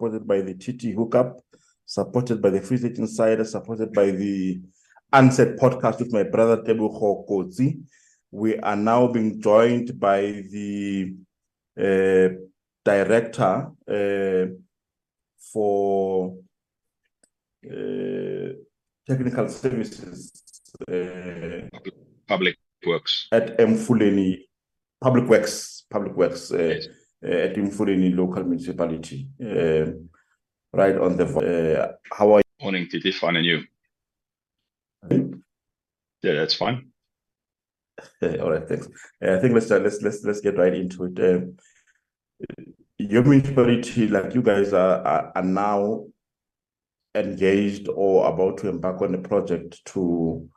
supported by the TT hookup, supported by the Free State Insider, supported by the Unsaid podcast with my brother Tebogo Kotsi. We are now being joined by the uh, director uh, for uh, technical services uh, public works at Emfuleni Public Works, Public Works uh, Yes. Uh, at Emfuleni local municipality, uh, right on the. Uh, how are you? morning TT fine and you you? yeah that's fine All right, thanks. Uh, I think let's let's let's let's get right into it. Um, your municipality, like you guys, are, are are now engaged or about to embark on a project to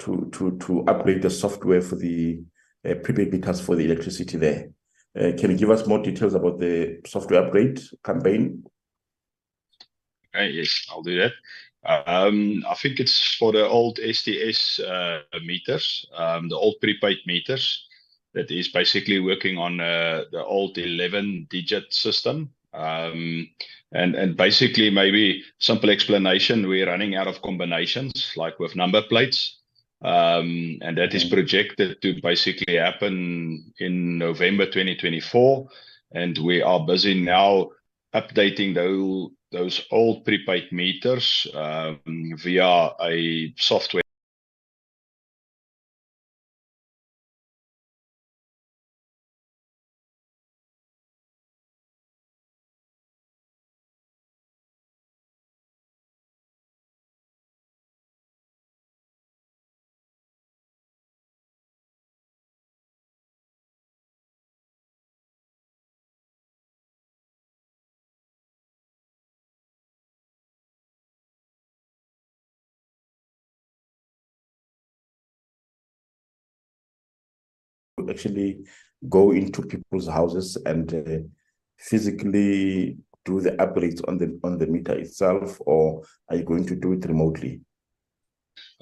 to to to upgrade the software for the uh, prepaid meters for the electricity there. Uh, can you give us more details about the software upgrade campaign? okay yes I'll do that. Um I think it's for the old STS uh, meters um the old prepaid meters that is basically working on uh, the old 11 digit system. Um and basically maybe simple explanation we're running out of combinations like with number plates um and that is Mhm. projected to basically happen in November 2024 and we are busy now updating those those old prepaid meters um, via a software actually go into people's houses and uh, physically do the upgrades on the on the meter itself, or are you going to do it remotely?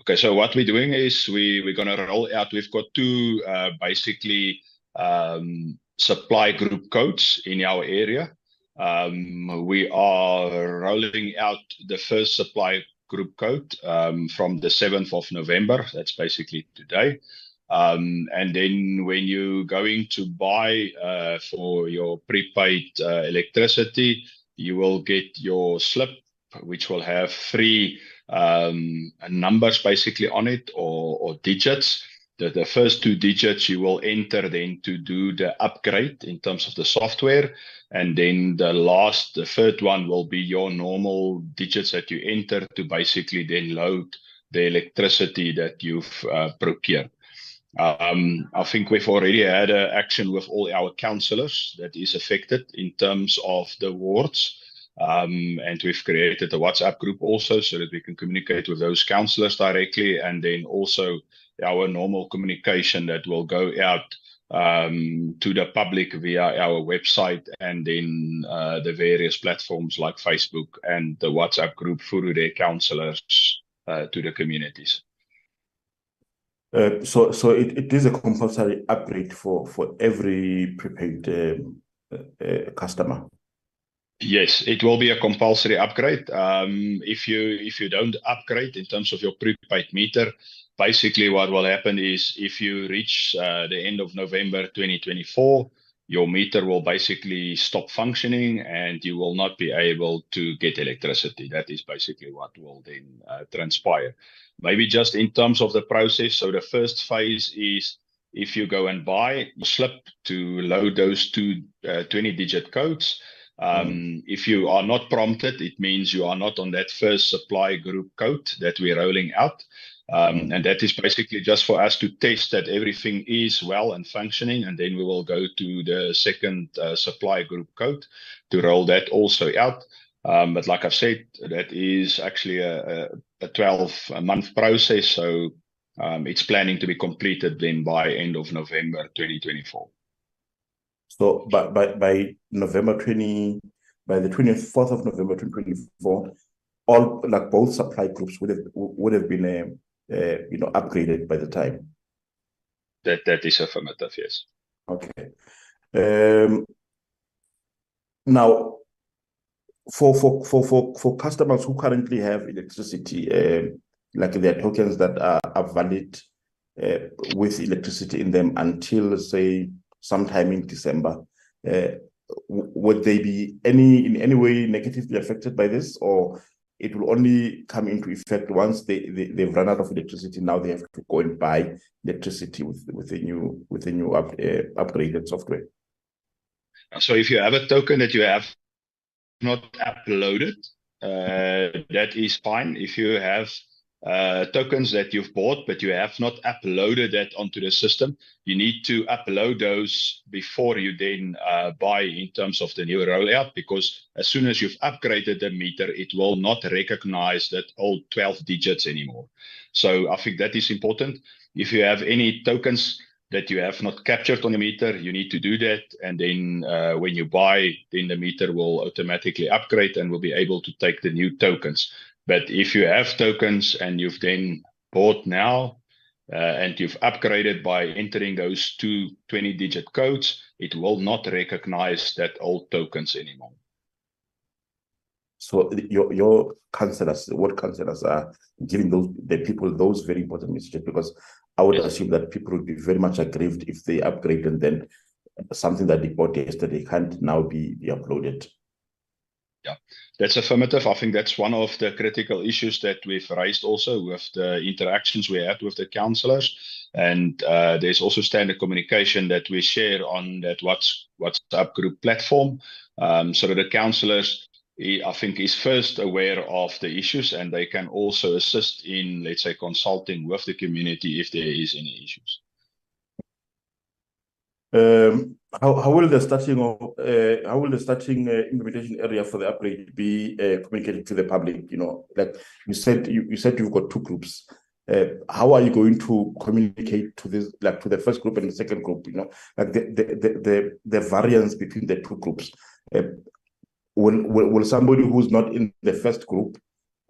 Okay, so what we're doing is we we're gonna roll out. We've got two uh, basically um, supply group codes in our area. Um, we are rolling out the first supply group code um, from the seventh of November. That's basically today. Um, and then when you're going to buy uh, for your prepaid uh, electricity, you will get your slip, which will have three um, numbers basically on it or, or digits. The, the first two digits you will enter then to do the upgrade in terms of the software. And then the last, the third one will be your normal digits that you enter to basically then load the electricity that you've uh, procured. Um, I think we've already had an action with all our councillors that is affected in terms of the wards. Um, and we've created a WhatsApp group also so that we can communicate with those councillors directly and then also our normal communication that will go out um, to the public via our website and in uh, the various platforms like Facebook and the WhatsApp group their councillors uh, to the communities. Uh, so, so it, it is a compulsory upgrade for for every prepaid um, uh, uh, customer. Yes, it will be a compulsory upgrade. Um, if you if you don't upgrade in terms of your prepaid meter, basically what will happen is if you reach uh, the end of November 2024, your meter will basically stop functioning and you will not be able to get electricity. That is basically what will then uh, transpire. Maybe just in terms of the process. So the first phase is if you go and buy a slip to load those two uh, 20 digit codes. Um, If you are not prompted, it means you are not on that first supply group code that we're rolling out. Um, and that is basically just for us to test that everything is well and functioning. And then we will go to the second uh, supply group code to roll that also out. Um, but like I've said, that is actually a, a, a 12 month process. So um, it's planning to be completed then by end of November 2024. So, by by by November twenty, by the twenty fourth of November twenty twenty four, all like both supply groups would have would have been um, uh, you know upgraded by the time. That that is affirmative, yes. Okay. Um, now, for, for, for, for, for customers who currently have electricity, uh, like their tokens that are, are valid uh, with electricity in them until, say, sometime in December, uh, would they be any in any way negatively affected by this, or it will only come into effect once they, they they've run out of electricity. Now they have to go and buy electricity with with the new with the new up, uh, upgraded software. So if you have a token that you have not uploaded, uh, that is fine. If you have uh, tokens that you've bought, but you have not uploaded that onto the system. You need to upload those before you then uh, buy in terms of the new rollout, because as soon as you've upgraded the meter, it will not recognize that old 12 digits anymore. So I think that is important. If you have any tokens that you have not captured on the meter, you need to do that. And then uh, when you buy, then the meter will automatically upgrade and will be able to take the new tokens. But if you have tokens and you've then bought now uh, and you've upgraded by entering those two 20 digit codes, it will not recognize that old tokens anymore. So your your counselors, what counselors are giving those the people those very important messages because I would yes. assume that people would be very much aggrieved if they upgrade and then something that they bought yesterday can't now be, be uploaded. Yeah, that's affirmative. I think that's one of the critical issues that we've raised also with the interactions we had with the councillors. And uh, there's also standard communication that we share on that what's WhatsApp group platform. Um, so that the councillors, I think, is first aware of the issues and they can also assist in, let's say, consulting with the community if there is any issues. Um, how, how will the starting of uh, how will the starting uh, implementation area for the upgrade be uh, communicated to the public? You know, like you said, you, you said you've got two groups. Uh, how are you going to communicate to this, like to the first group and the second group? You know, like the the the the, the variance between the two groups. Uh, will, will will somebody who's not in the first group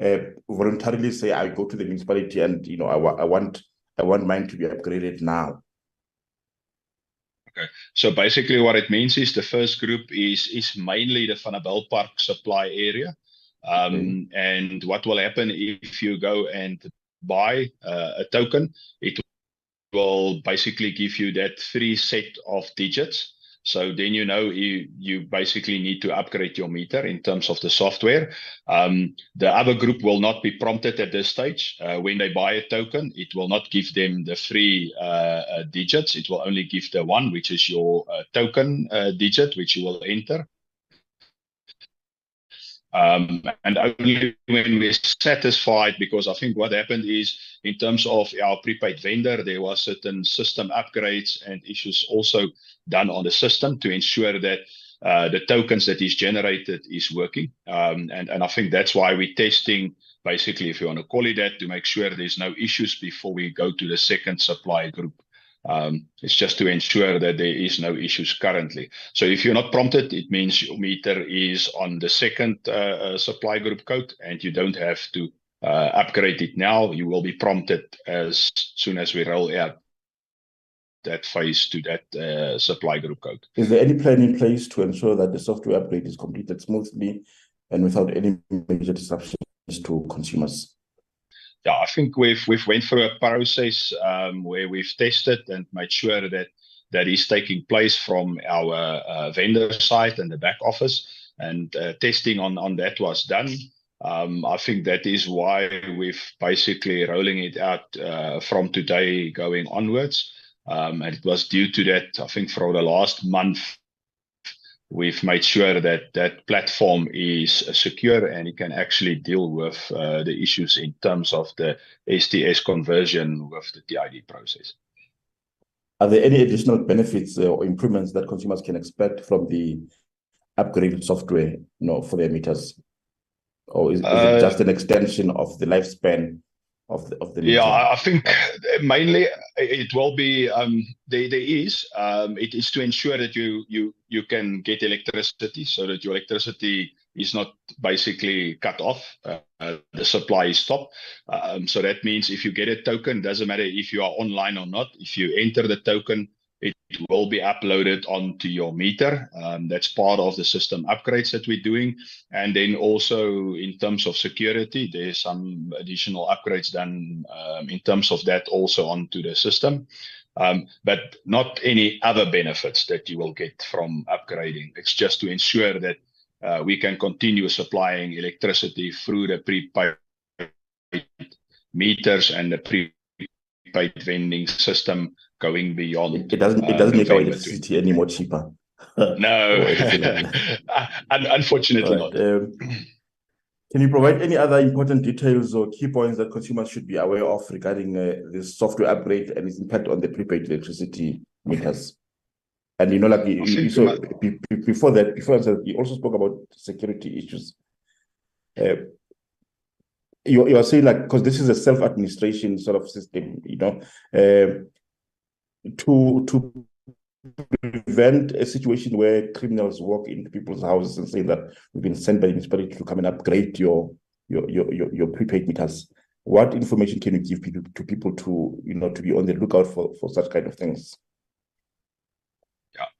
uh, voluntarily say, "I go to the municipality and you know I, I want I want mine to be upgraded now"? Okay. So basically what it means is the first group is is mainly the Vanderbijl Park supply area. Um, mm. And what will happen if you go and buy uh, a token, it will basically give you that free set of digits so then you know you, you basically need to upgrade your meter in terms of the software. Um, the other group will not be prompted at this stage. Uh, when they buy a token, it will not give them the free uh, uh, digits. It will only give the one, which is your uh, token uh, digit, which you will enter. Um, and only when we're satisfied, because I think what happened is in terms of our prepaid vendor, there was certain system upgrades and issues also done on the system to ensure that uh, the tokens that is generated is working. Um, and, and I think that's why we're testing, basically, if you want to call it that, to make sure there's no issues before we go to the second supply group. Um, it's just to ensure that there is no issues currently. So if you're not prompted, it means your meter is on the second uh, uh, supply group code and you don't have to uh, upgrade it now. You will be prompted as soon as we roll out that phase to that uh, supply group code. Is there any plan in place to ensure that the software upgrade is completed smoothly and without any major disruptions to consumers? Yeah, I think we've we've went through a process um, where we've tested and made sure that that is taking place from our uh, vendor side and the back office, and uh, testing on on that was done. Um, I think that is why we've basically rolling it out uh, from today going onwards. Um, and it was due to that, I think, for the last month, we've made sure that that platform is secure and it can actually deal with uh, the issues in terms of the STS conversion with the TID process. Are there any additional benefits or improvements that consumers can expect from the upgraded software you know, for their meters? Or is, is uh, it just an extension of the lifespan of the of the yeah i think mainly it will be um there, there is um it is to ensure that you you you can get electricity so that your electricity is not basically cut off uh, the supply is stopped. Um, so that means if you get a token doesn't matter if you are online or not if you enter the token it will be uploaded onto your meter. Um, that's part of the system upgrades that we're doing. And then also in terms of security, there's some additional upgrades done um, in terms of that also onto the system. Um, but not any other benefits that you will get from upgrading. It's just to ensure that uh, we can continue supplying electricity through the prepaid meters and the prepaid vending system going beyond. It doesn't. It doesn't uh, make our electricity any more cheaper. no, unfortunately not. Um, can you provide any other important details or key points that consumers should be aware of regarding uh, this software upgrade and its impact on the prepaid electricity meters? And you know, like you, you, so before that, before that, you also spoke about security issues. Uh, you, you are saying like because this is a self-administration sort of system, you know, uh, to to prevent a situation where criminals walk into people's houses and say that we've been sent by the municipality to come and upgrade your your your your, your prepaid meters. What information can you give people to people to you know to be on the lookout for for such kind of things?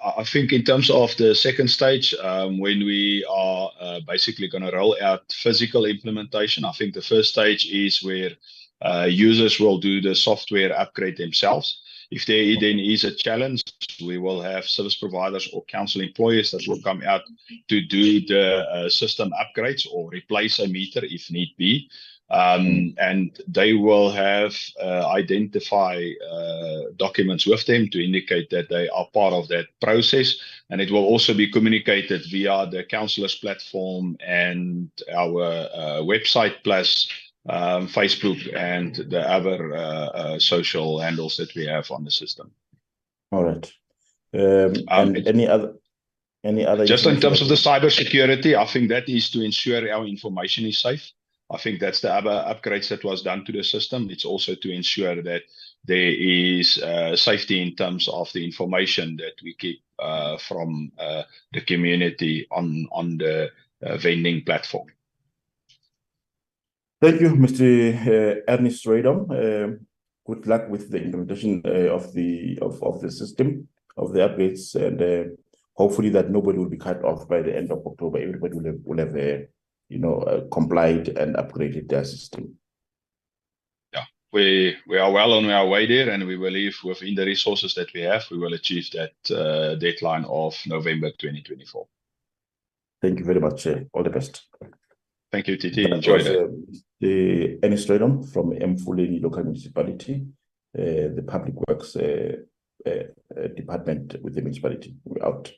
I think in terms of the second stage, um, when we are uh, basically going to roll out physical implementation, I think the first stage is where uh, users will do the software upgrade themselves. If there then is a challenge, we will have service providers or council employees that will come out to do the uh, system upgrades or replace a meter if need be. Um, and they will have uh, identify uh, documents with them to indicate that they are part of that process. And it will also be communicated via the councillors platform and our uh, website plus um, Facebook and the other uh, uh, social handles that we have on the system. All right. Um, um, and any other any other just in terms of the cyber security, I think that is to ensure our information is safe. I think that's the other upgrades that was done to the system. It's also to ensure that there is uh, safety in terms of the information that we keep uh, from uh, the community on on the uh, vending platform. Thank you, Mr. Uh, Ernest Radom. Uh, good luck with the implementation uh, of the of, of the system of the upgrades, and uh, hopefully that nobody will be cut off by the end of October. Everybody will have, will have uh, you know, uh, complied and upgraded their system. Yeah, we we are well on our way there, and we believe within the resources that we have, we will achieve that deadline of November 2024. Thank you very much. all the best. Thank you, TT. Enjoyed it. Um, the Ernest Radom from Emfuleni local municipality, uh, the public works uh, uh, department with the municipality. We're out.